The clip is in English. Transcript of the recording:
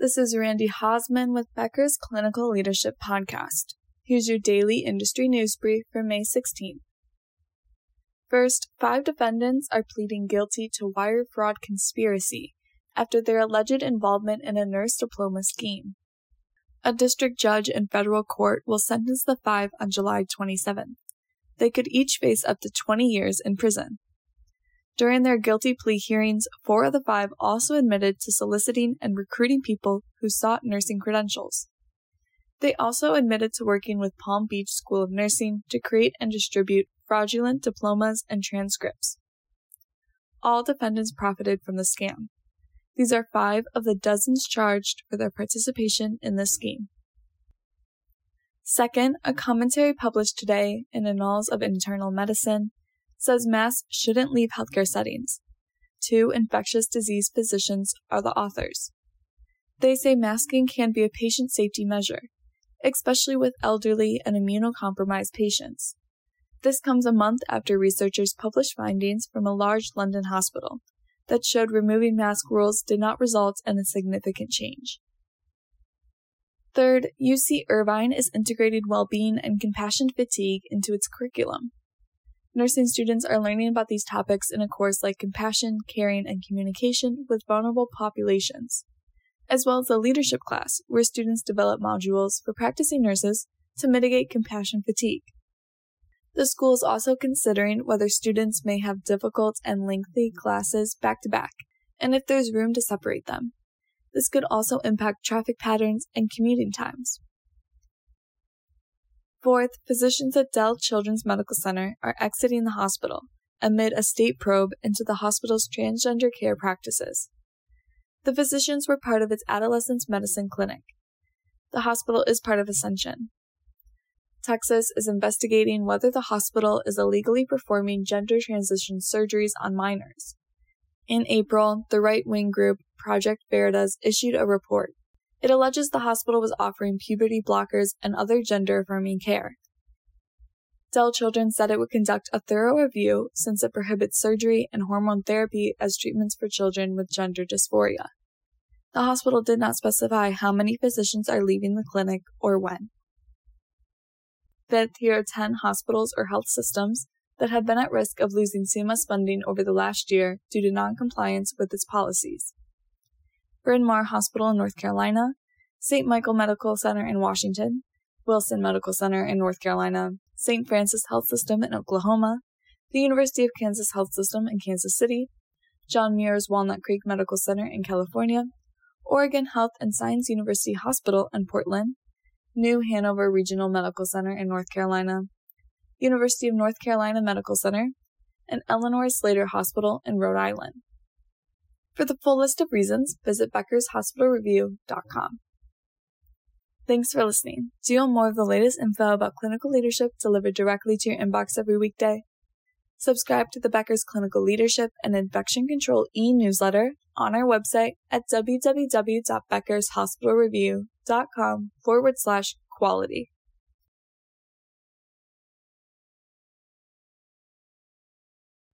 This is Randy Hosman with Becker's Clinical Leadership Podcast. Here's your daily industry news brief for May 16th. First, five defendants are pleading guilty to wire fraud conspiracy after their alleged involvement in a nurse diploma scheme. A district judge in federal court will sentence the five on July 27th. They could each face up to 20 years in prison. During their guilty plea hearings, four of the five also admitted to soliciting and recruiting people who sought nursing credentials. They also admitted to working with Palm Beach School of Nursing to create and distribute fraudulent diplomas and transcripts. All defendants profited from the scam. These are five of the dozens charged for their participation in this scheme. Second, a commentary published today in Annals of Internal Medicine says masks shouldn't leave healthcare settings. Two infectious disease physicians are the authors. They say masking can be a patient safety measure, especially with elderly and immunocompromised patients. This comes a month after researchers published findings from a large London hospital that showed removing mask rules did not result in a significant change. Third, UC Irvine is integrating well-being and compassion fatigue into its curriculum. Nursing students are learning about these topics in a course like Compassion, Caring, and Communication with Vulnerable Populations, as well as a leadership class where students develop modules for practicing nurses to mitigate compassion fatigue. The school is also considering whether students may have difficult and lengthy classes back to back, and if there's room to separate them. This could also impact traffic patterns and commuting times. Fourth, physicians at Dell Children's Medical Center are exiting the hospital amid a state probe into the hospital's transgender care practices. The physicians were part of its adolescent medicine clinic. The hospital is part of Ascension. Texas is investigating whether the hospital is illegally performing gender transition surgeries on minors. In April, the right wing group Project Veritas issued a report it alleges the hospital was offering puberty blockers and other gender affirming care. Dell Children said it would conduct a thorough review since it prohibits surgery and hormone therapy as treatments for children with gender dysphoria. The hospital did not specify how many physicians are leaving the clinic or when. Fifth, here are 10 hospitals or health systems that have been at risk of losing CMS funding over the last year due to noncompliance with its policies. Bryn Mawr Hospital in North Carolina, St. Michael Medical Center in Washington, Wilson Medical Center in North Carolina, St. Francis Health System in Oklahoma, the University of Kansas Health System in Kansas City, John Muir's Walnut Creek Medical Center in California, Oregon Health and Science University Hospital in Portland, New Hanover Regional Medical Center in North Carolina, University of North Carolina Medical Center, and Eleanor Slater Hospital in Rhode Island. For the full list of reasons, visit beckershospitalreview.com. Thanks for listening. Do you want more of the latest info about clinical leadership delivered directly to your inbox every weekday? Subscribe to the Becker's Clinical Leadership and Infection Control e-newsletter on our website at www.beckershospitalreview.com forward slash quality.